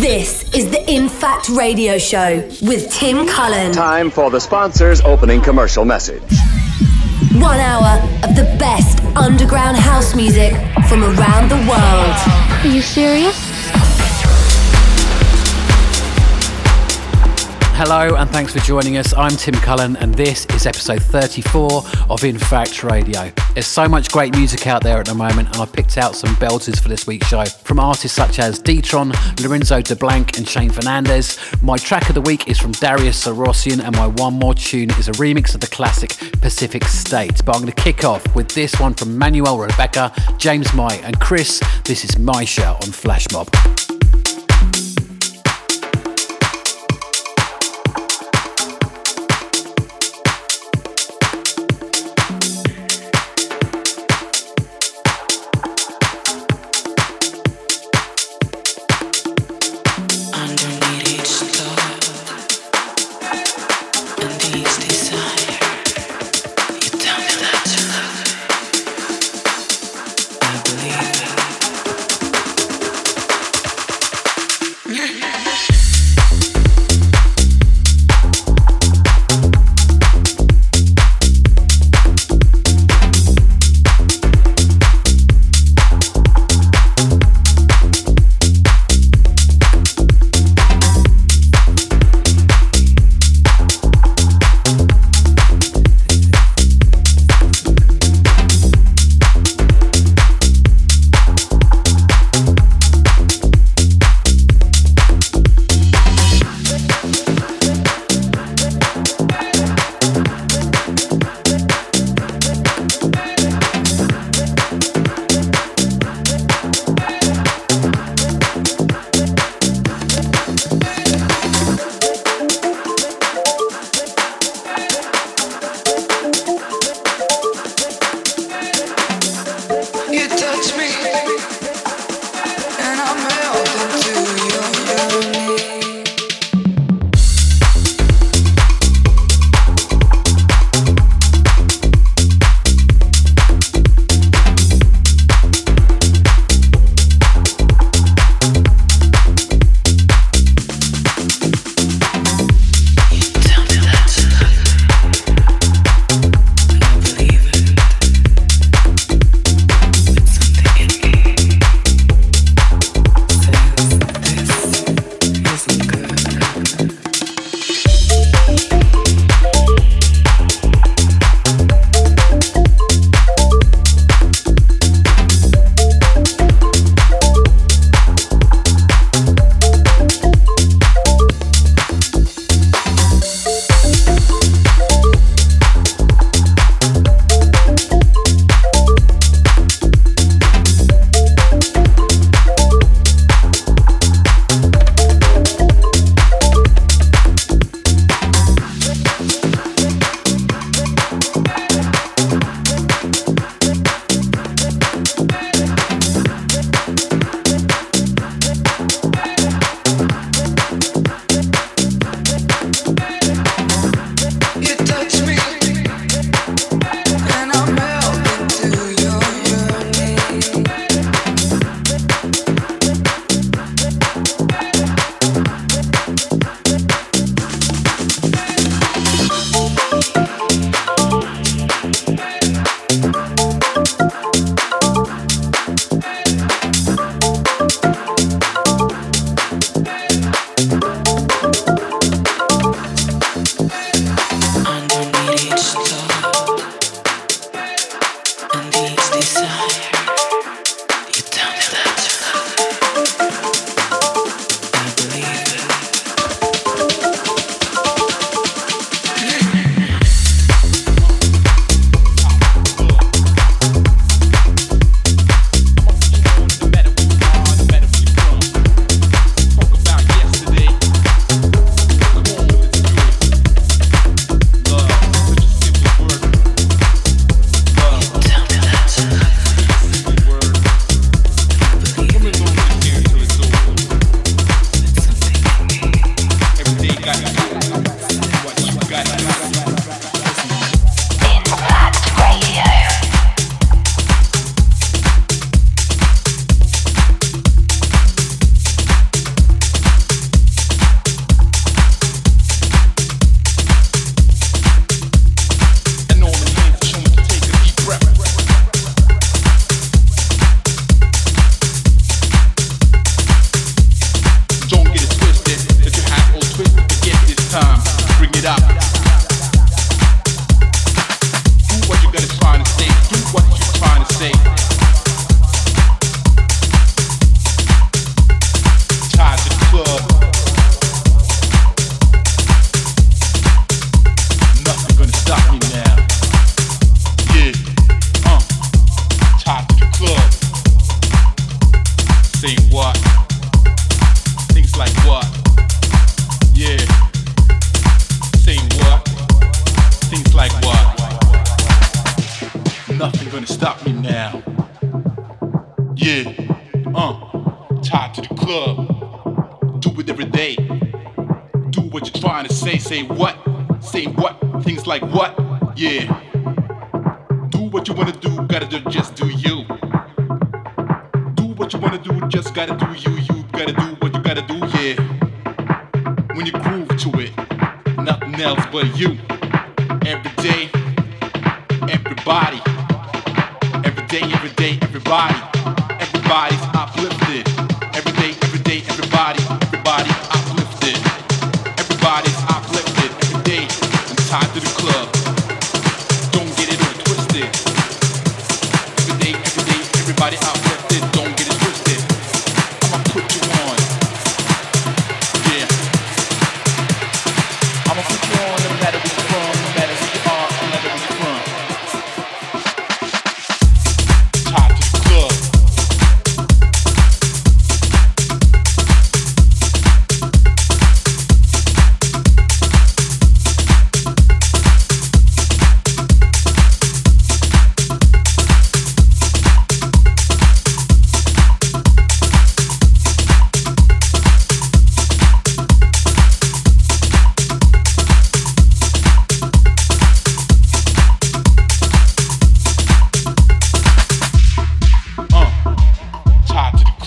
This is the In Fact Radio Show with Tim Cullen. Time for the sponsor's opening commercial message. One hour of the best underground house music from around the world. Are you serious? Hello and thanks for joining us. I'm Tim Cullen and this is episode 34 of In Fact Radio. There's so much great music out there at the moment and I picked out some belters for this week's show from artists such as Deetron, Lorenzo DeBlanc and Shane Fernandes. My track of the week is from Darius Syrossian and my one more tune is a remix of the classic Pacific State. But I'm going to kick off with this one from Manuel Ribeca, James My and Criss. This is Maisha on Flash Mob. say what, say what, things like what, yeah.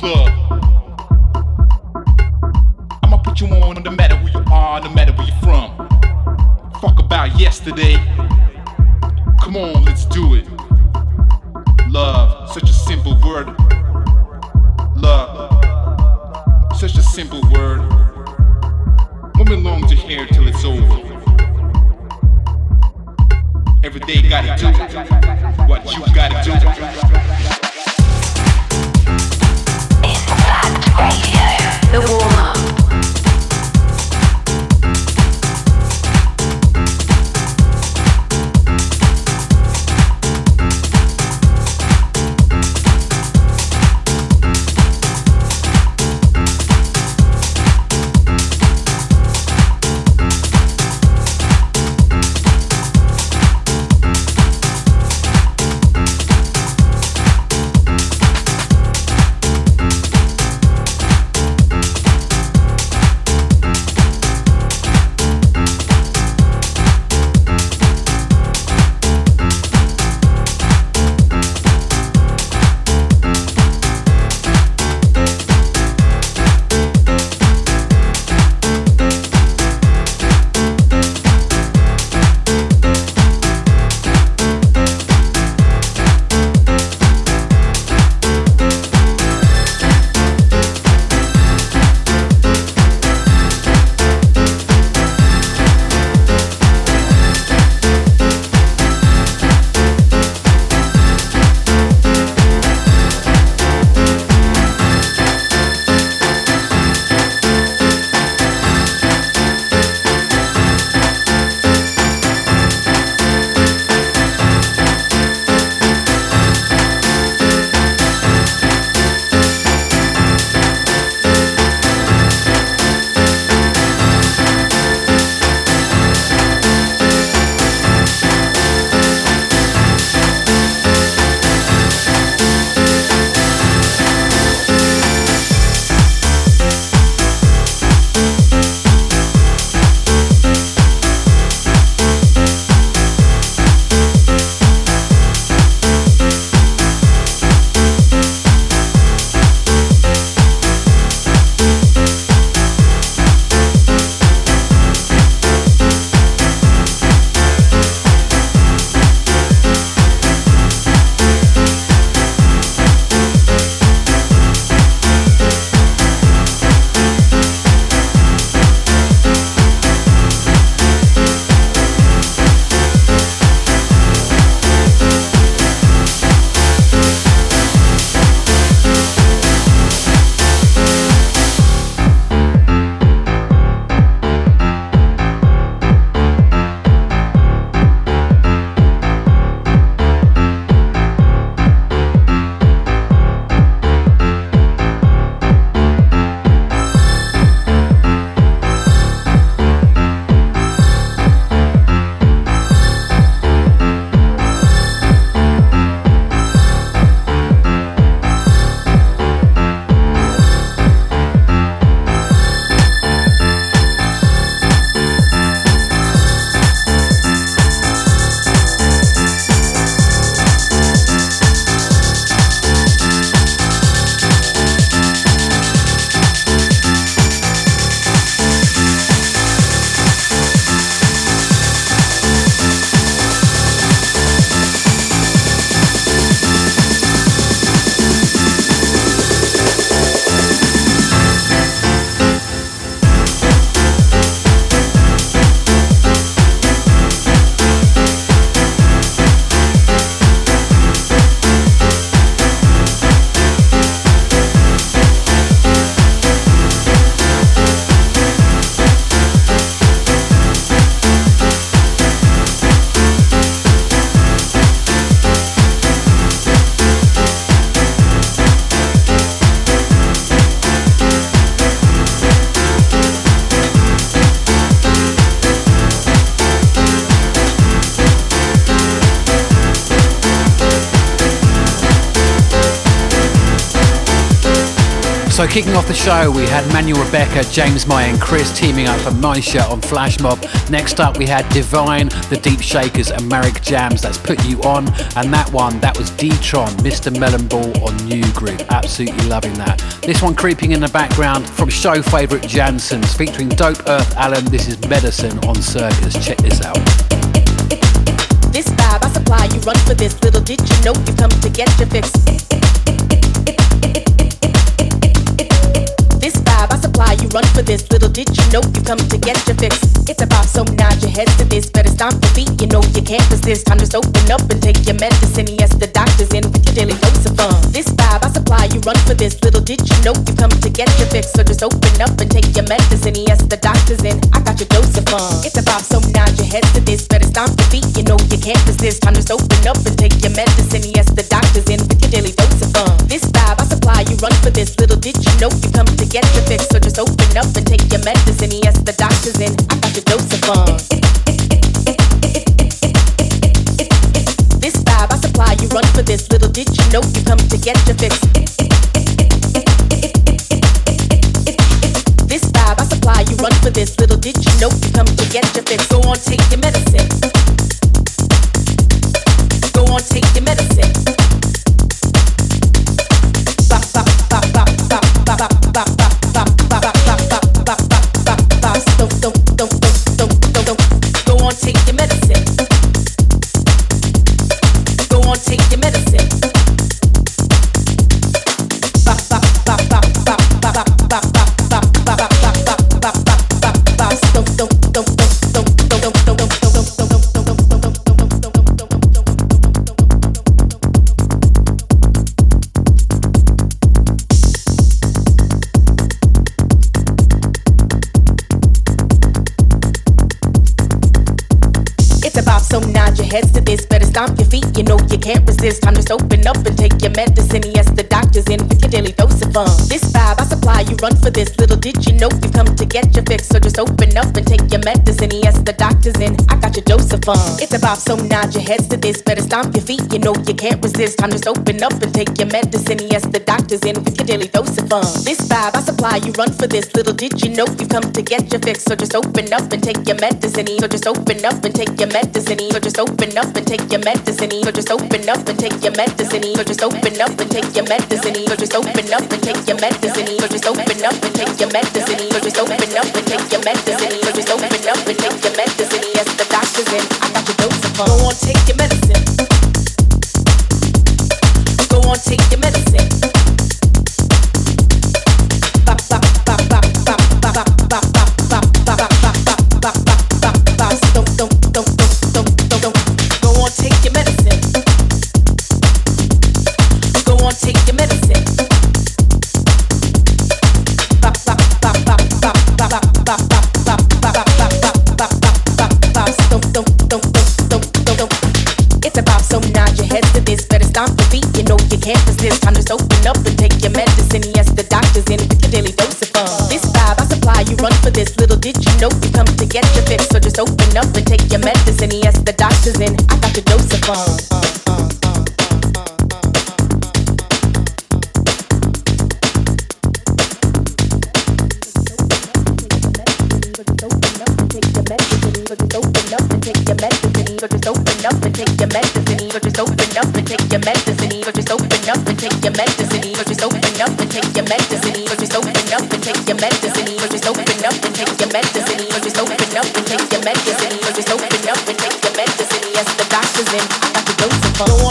club. I'ma put you on, no matter who you are, no matter where you're from. Fuck about yesterday. Come on, let's do it. Love, such a simple word. Love, such a simple word. Women long to hear till it's over. Every day gotta do what you gotta do. Radio, the warm up. Off the show, we had Manuel Ribeca, James My and Criss teaming up for Maisha on Flash Mob. Next up, we had Divine, The Deepshakerz and Marck Jamz. That's Put You On. And that one, that was Deetron, Mr. Melonball on New Groove. Absolutely loving that. This one creeping in the background from show favourite Jansons, featuring Dope Earth Allen. This is Medicine on Circus. Check this out. This vibe I supply, you run for this. Little did you know you come to get your fix. This. Little did you know you come to get your fix. It's about so nod your head to this. Better stomp your beat, you know you can't resist. Time to open up and take your medicine. Yes, the doctor's in with your daily dose of fun. This vibe I supply, you run for this. Little did you know you come to get your fix. So just open up and take your medicine. Yes, the doctor's in. I got your dose of fun. It's about so nod your head to this. Better stomp your beat, you know you can't resist. Time to open up and take your medicine. Yes, the doctor's in with your daily dose run for this. Little did you know you come to get your fix. So just open up and take your medicine. Yes, the doctor's in. I got your dose of fun. This vibe I supply, you run for this. Little did you know you come to get your fix. This vibe I supply, you run for this. Little did you know you come to get your fix. Go on, take your medicine. Stomp your feet, you know you can't resist. Time to open up and take your medicine. Yes, the doctor's in with your daily dose of fun. This vibe I supply, you run for this. Little did you know you come to get your fix. So just open up and take your medicine. Yes, the doctor's in. I got your dose of fun. It's about so nod your heads to this. Better stomp your feet, you know you can't resist. Time to open up and take your medicine. Yes, the doctor's in with your daily dose of fun. This vibe I supply, you run for this. Little did you know you come to get your fix. So just open up and take your medicine. So just open up and take your medicine. So just open up and take your medicine. So just open up and take your medicine. So just open up and take your medicine. So just open up and take your medicine. So just open up and take your medicine. So just open up and take your medicine. So just open up and take your medicine. Yes, the doctor's in. I got your dose of fun. Go on, take your medicine yes the doctor's in I got your dose of fun So just open up and take your medicine. So just open up and take your medicine. So just open follow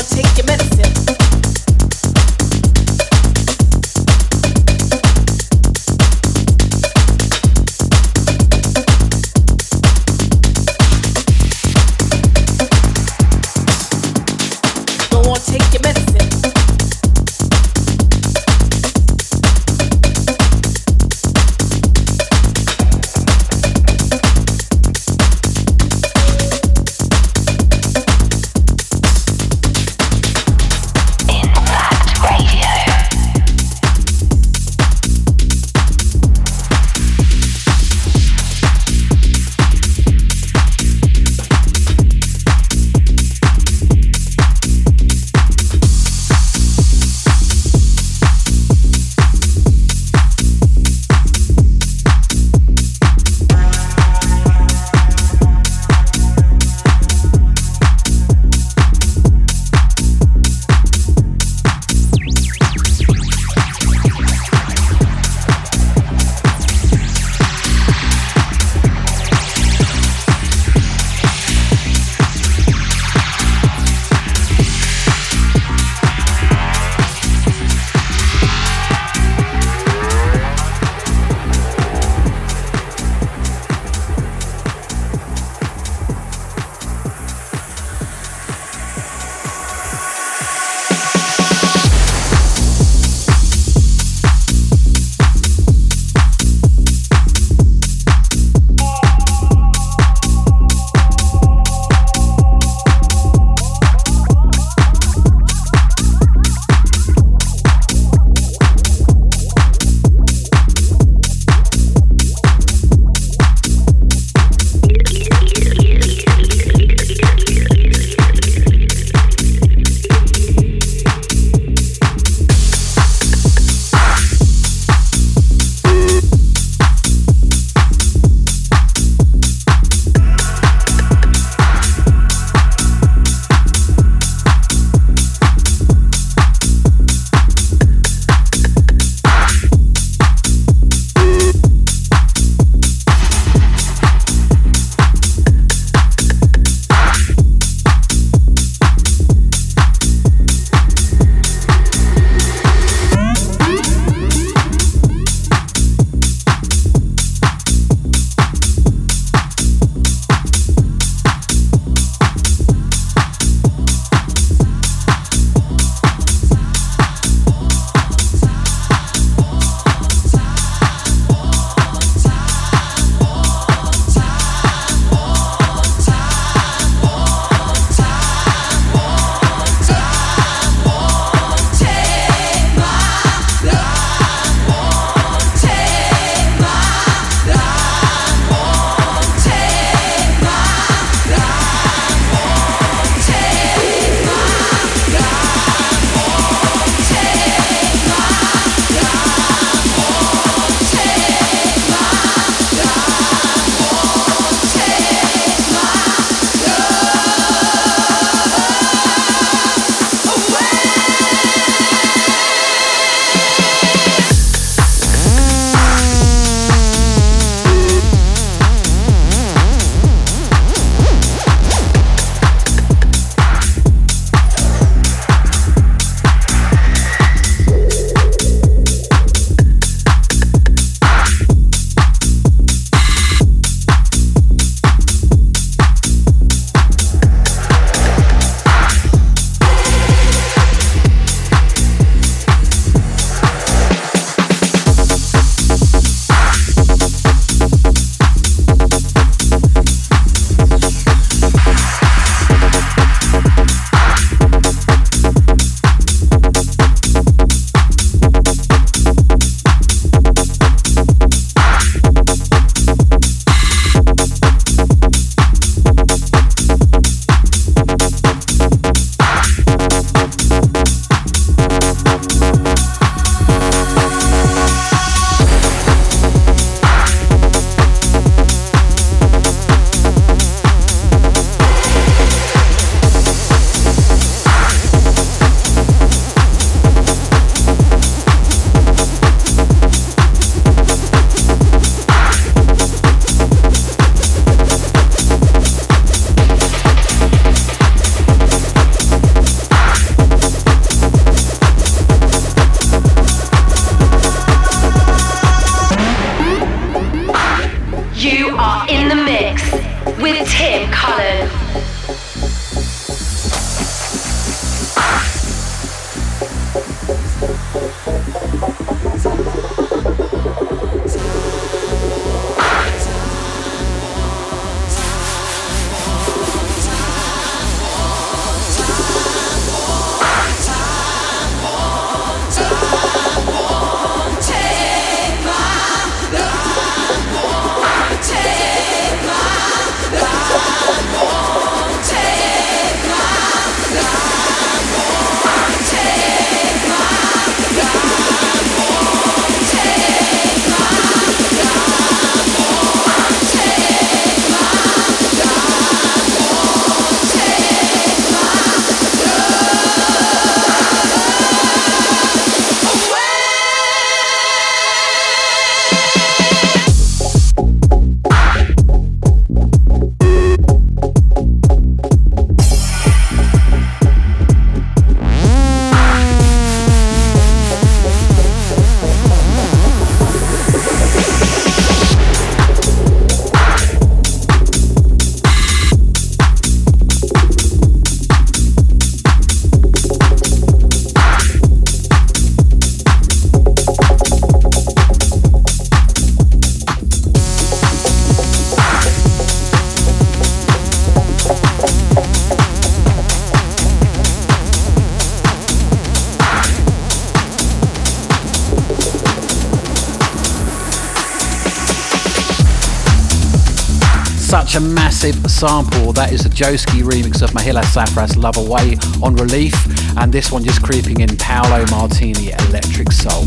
massive sample. That is a Joeski remix of Mahila Safras Love Away on Relief, and this one just creeping in Paolo Martini Electric Soul.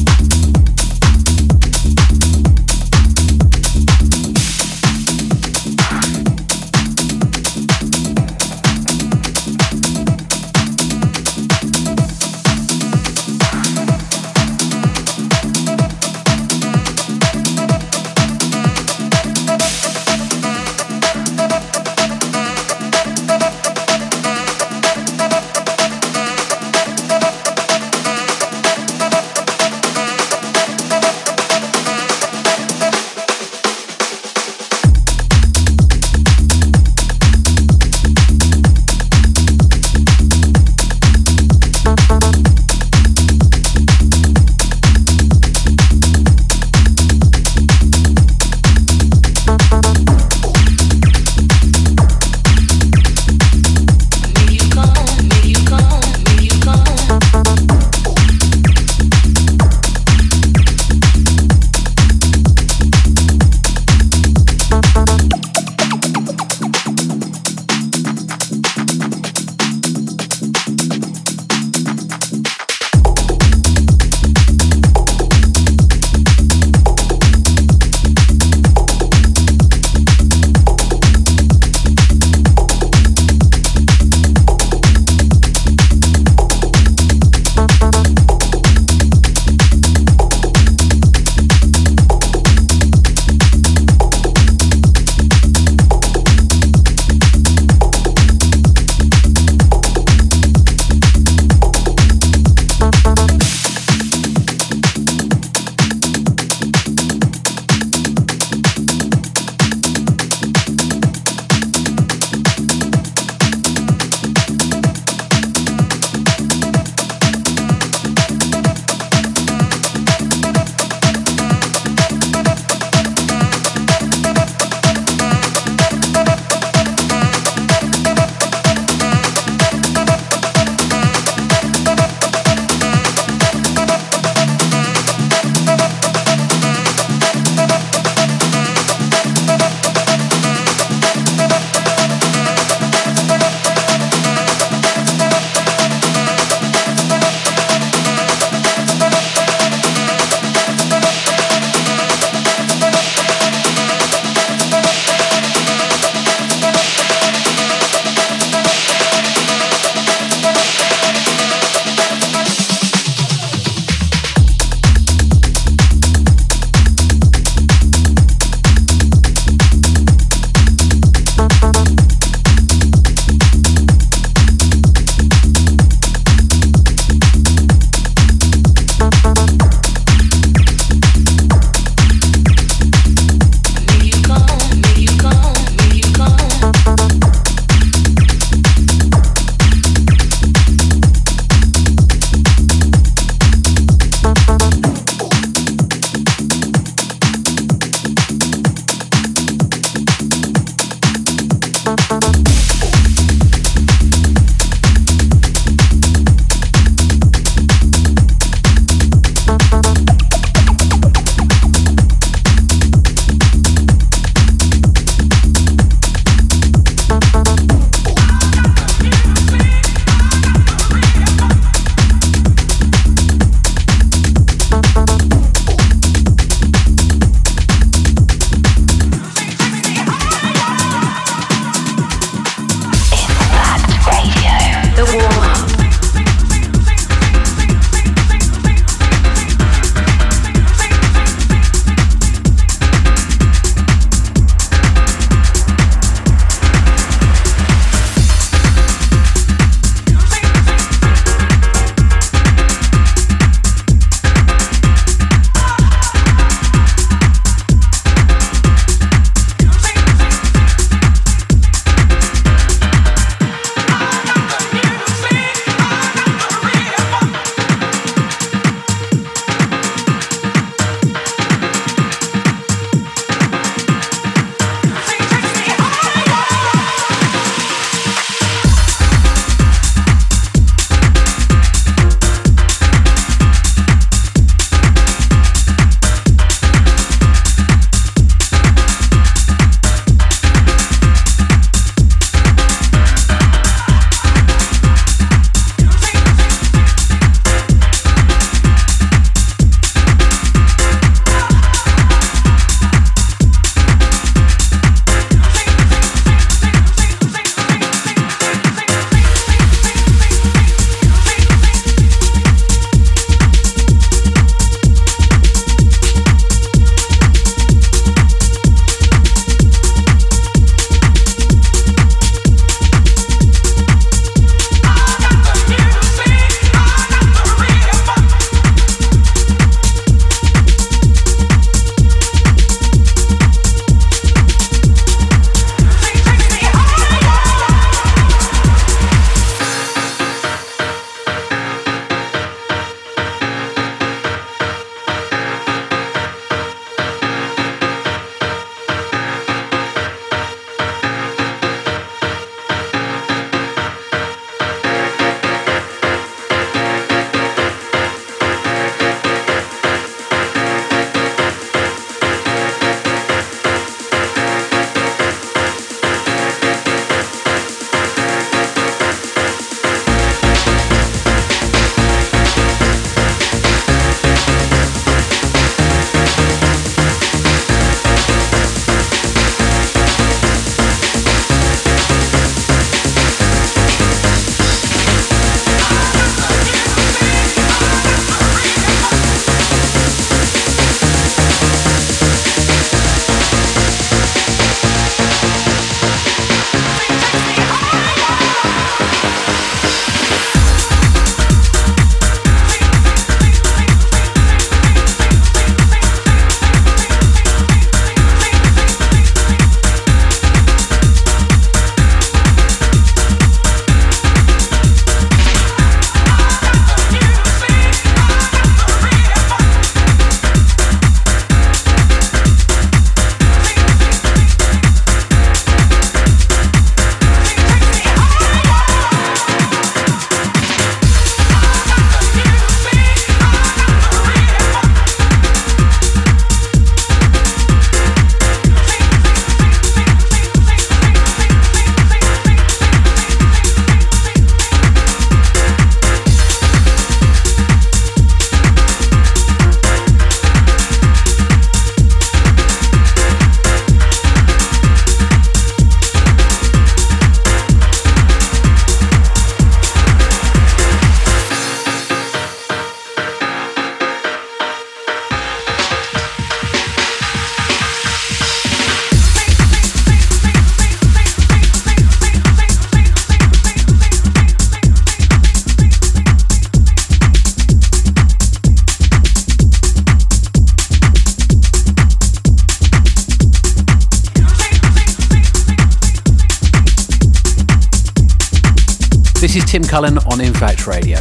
Cullen on Infact Radio.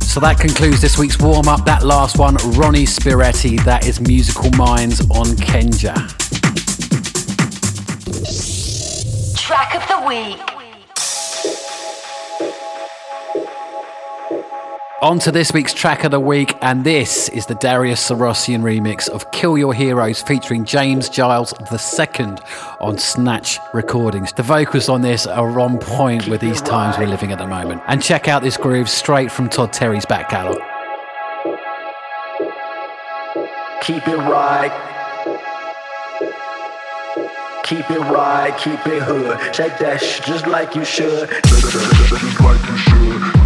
So that concludes this week's warm up. That last one, Ronnie Spiteri, that is Musical Minds on Kenja. Track of the week. On to this week's track of the week, and this is the Darius Syrossian remix of Kill Your Heroes featuring James Giles II on Snatch Recordings. The vocals on this are on point with these times we're living at the moment. And check out this groove straight from Todd Terry's back catalogue. Keep it right. Keep it right, keep it hood. Shake that sh- just like you should. Just like you should.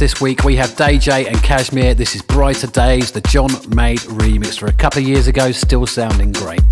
This week, we have Dajae and Cajmere. This is Brighter Days, the John Made remix for a couple of years ago, still sounding great.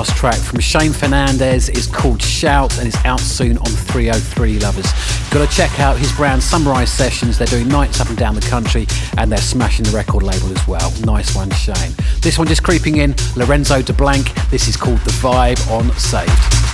Last track from Shane Fernandes is called Shout and is out soon on 303 Lovers. Got to check out his brand Sunrise Sessions. They're doing nights up and down the country and they're smashing the record label as well. Nice one, Shane. This one just creeping in, Larenzo De Blanck. This is called The Vibe on Saved.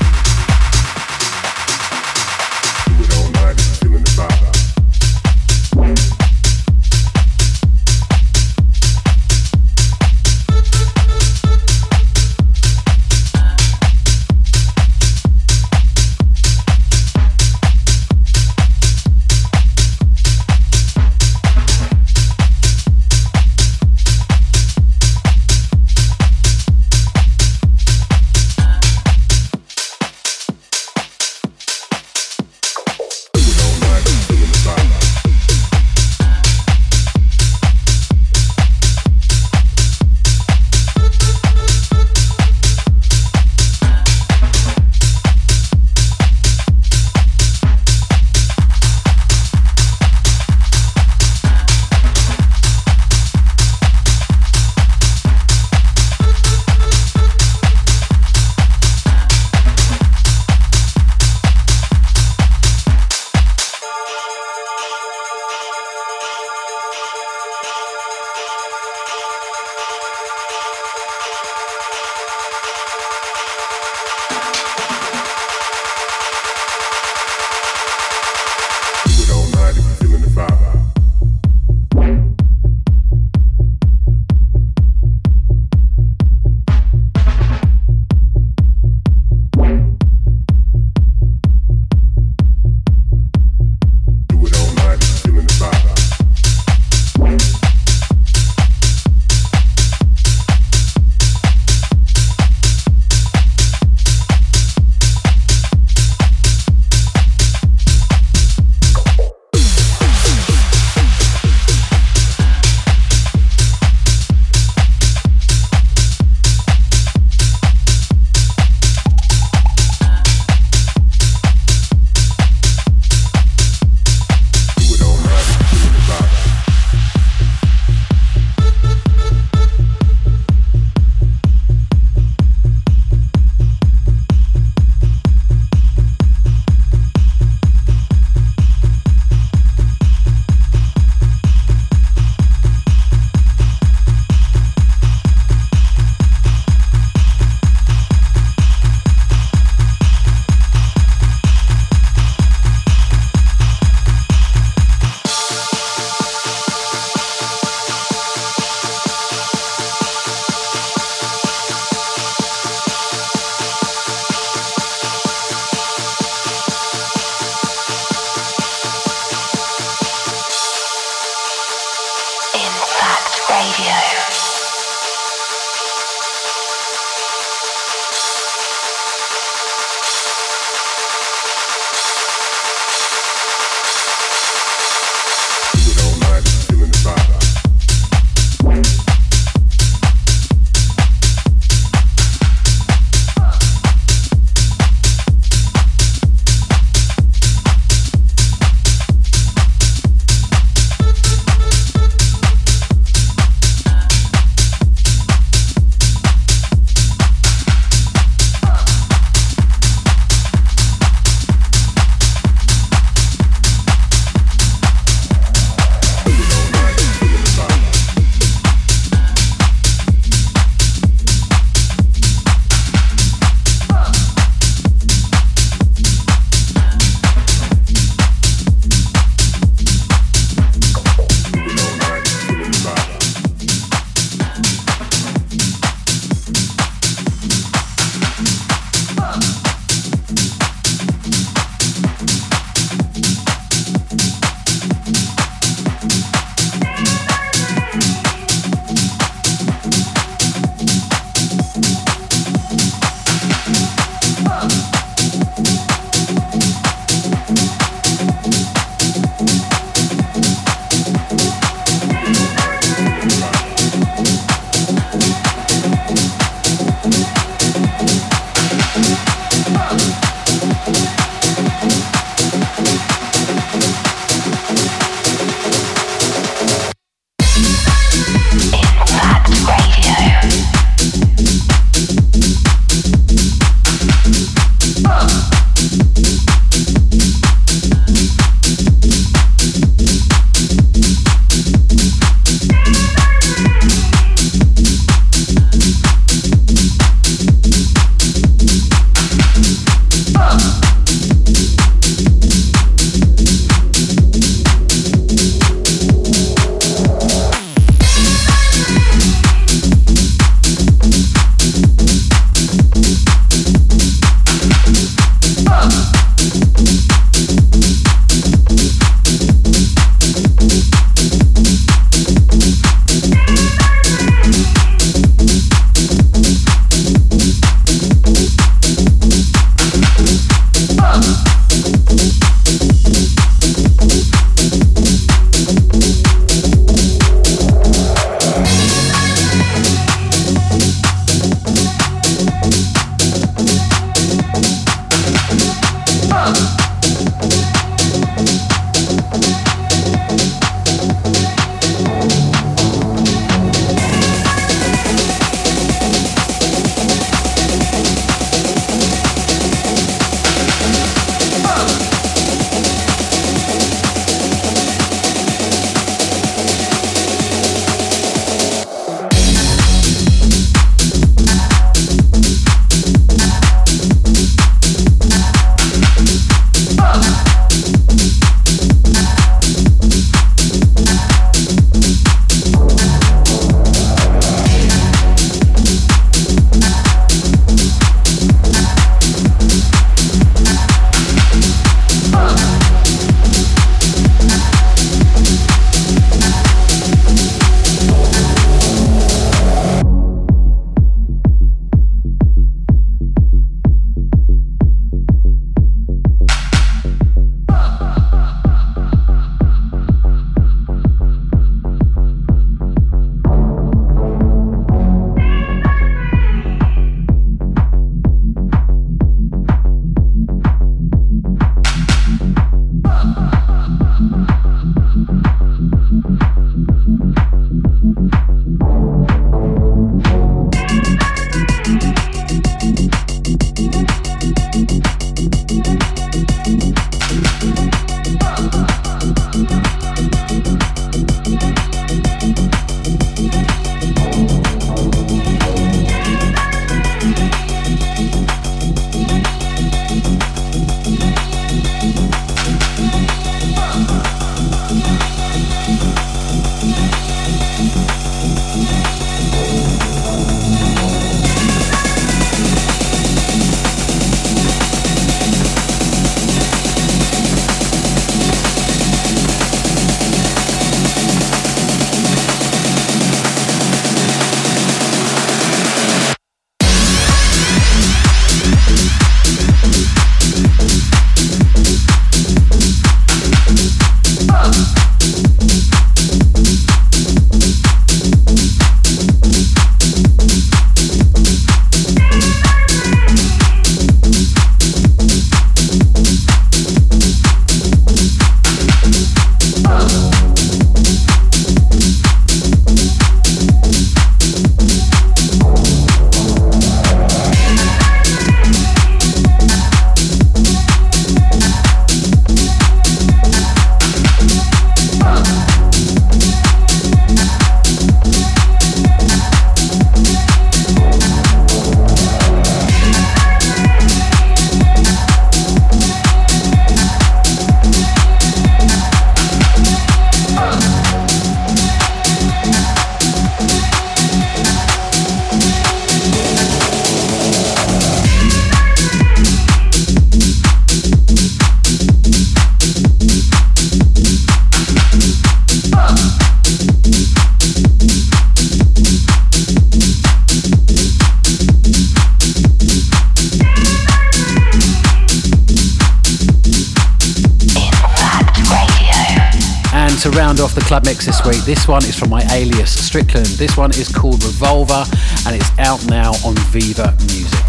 To round off the club mix this week. This one is from my alias Strickland. This one is called Revolver and it's out now on Viva Music.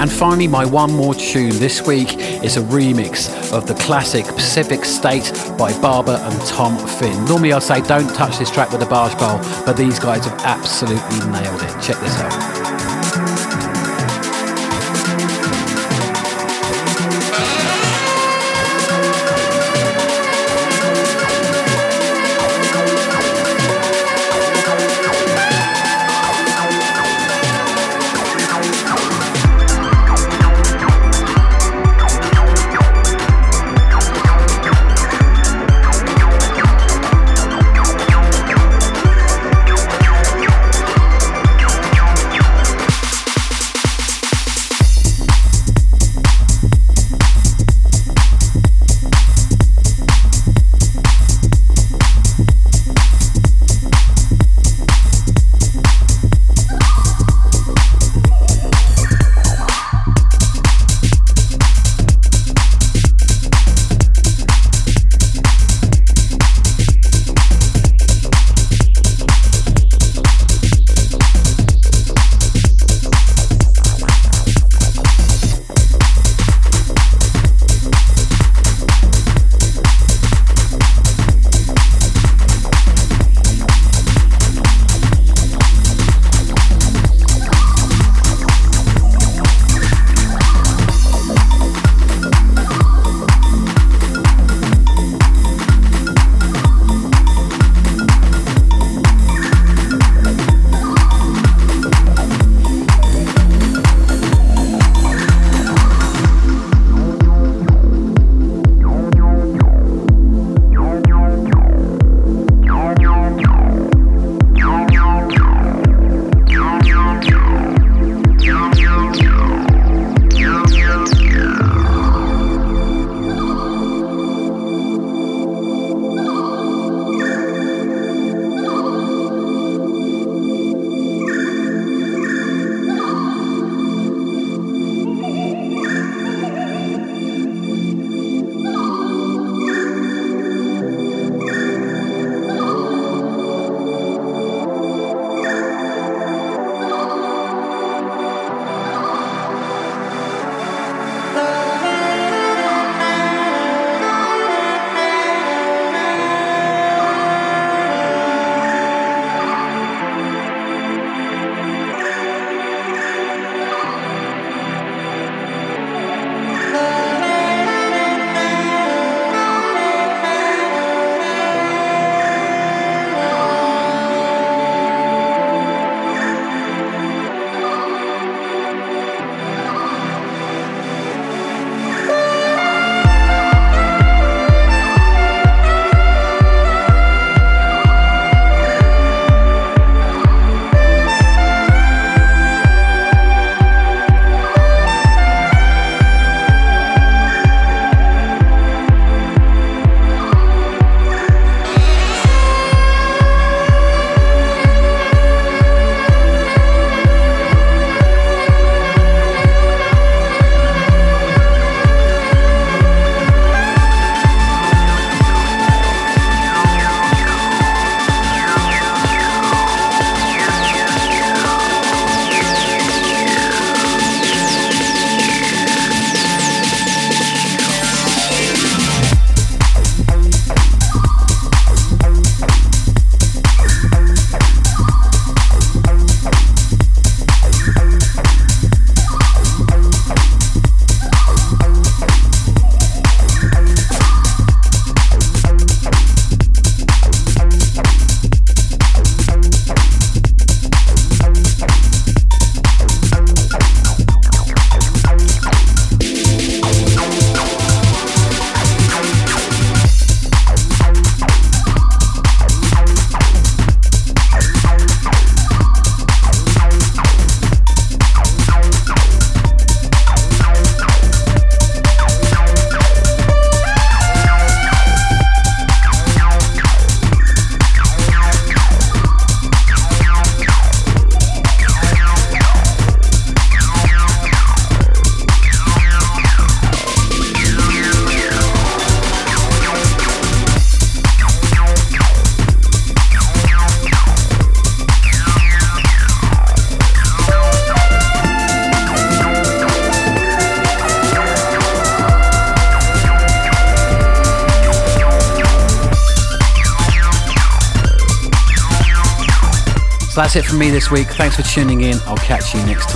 And finally, my one more tune this week is a remix of the classic Pacific State by Barber and Tom Finn. Normally, I'd say don't touch this track with a barge pole, but these guys have absolutely nailed it. Check this out. That's it from me this week. Thanks for tuning in. I'll catch you next time.